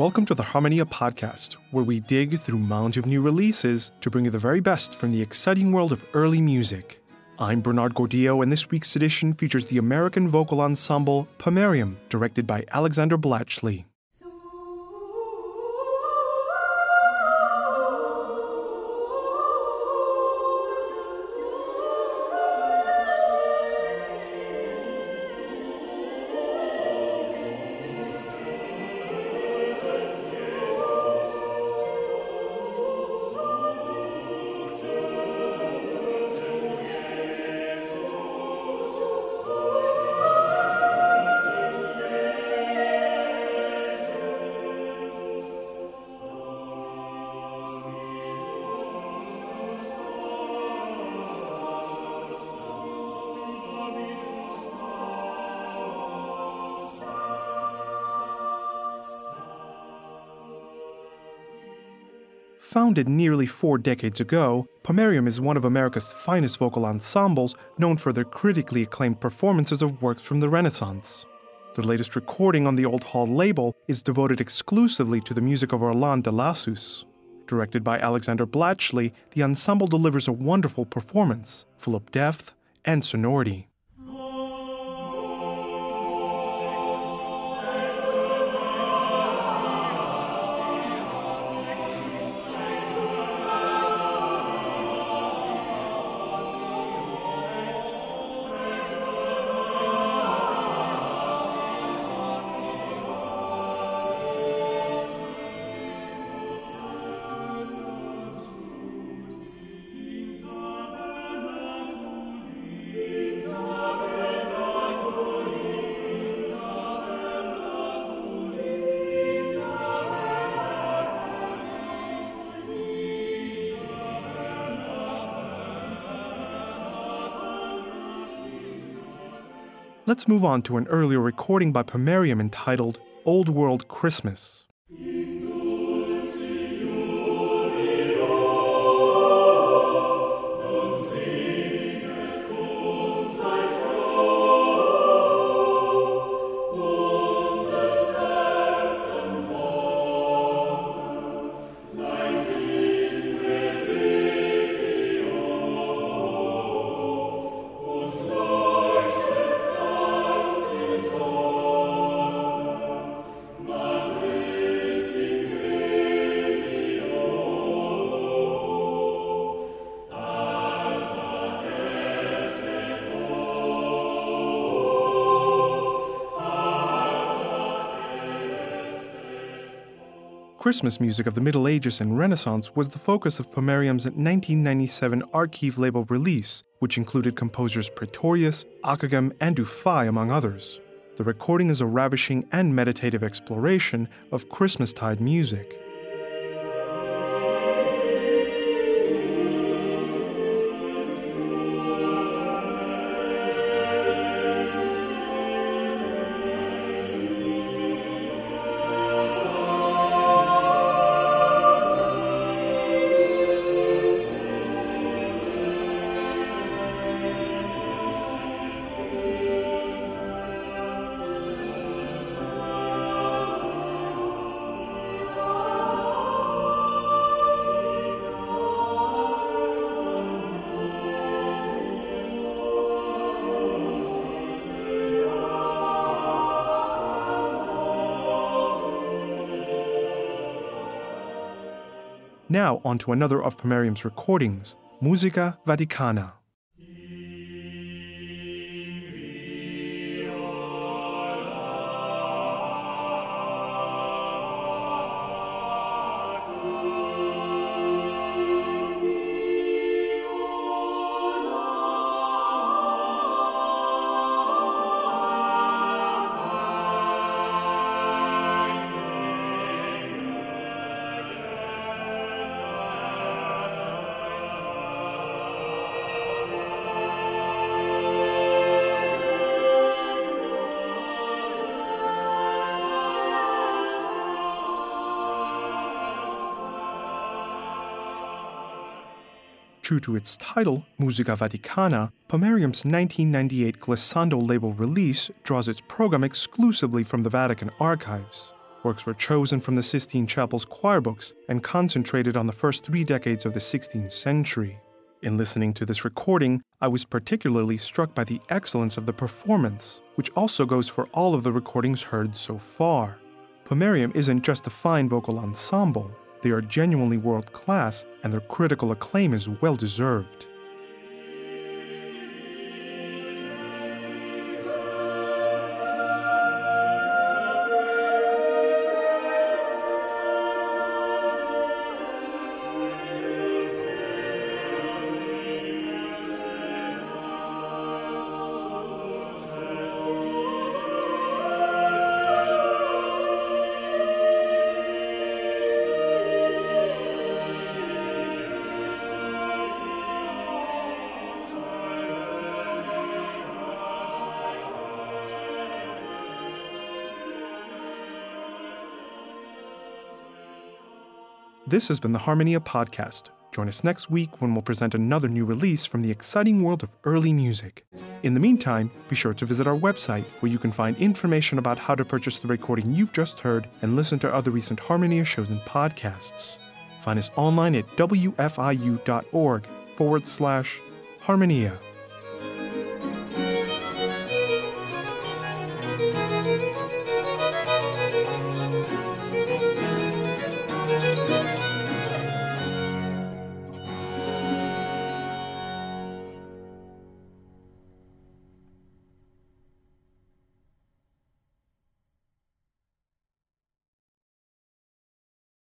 welcome to the Harmonia podcast, where we dig through mounds of new releases to bring you the very best from the exciting world of early music. I'm Bernard Gordillo, and this week's edition features the American vocal ensemble Pomerium, directed by Alexander Blachly. Founded nearly four decades ago, Pomerium is one of America's finest vocal ensembles known for their critically acclaimed performances of works from the Renaissance. The latest recording on the Old Hall label is devoted exclusively to the music of Orland de Lassus. Directed by Alexander Blachly, the ensemble delivers a wonderful performance, full of depth and sonority. Let's move on to an earlier recording by Pomerium entitled Old World Christmas. Christmas music of the Middle Ages and Renaissance was the focus of Pomerium's 1997 Archive label release, which included composers Praetorius, Ockeghem, and Dufay, among others. The recording is a ravishing and meditative exploration of Christmastide music. Now, on to another of Pomerium's recordings, Musica Vaticana. True to its title, Musica Vaticana, Pomerium's 1998 Glissando label release draws its program exclusively from the Vatican archives. Works were chosen from the Sistine Chapel's choir books and concentrated on the first three decades of the 16th century. In listening to this recording, I was particularly struck by the excellence of the performance, which also goes for all of the recordings heard so far. Pomerium isn't just a fine vocal ensemble, they are genuinely world class, and their critical acclaim is well deserved. This has been the Harmonia Podcast. Join us next week when we'll present another new release from the exciting world of early music. In the meantime, be sure to visit our website where you can find information about how to purchase the recording you've just heard and listen to other recent Harmonia shows and podcasts. Find us online at wfiu.org forward slash Harmonia.